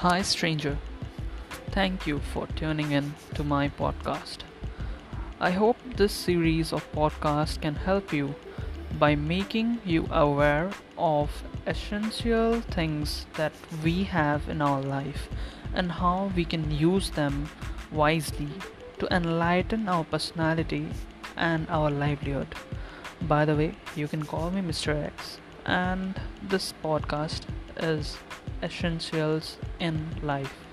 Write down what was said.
Hi, stranger. Thank you for tuning in to my podcast. I hope this series of podcasts can help you by making you aware of essential things that we have in our life and how we can use them wisely to enlighten our personality and our livelihood. By the way, you can call me Mr. X, and this podcast is Essentials in Life.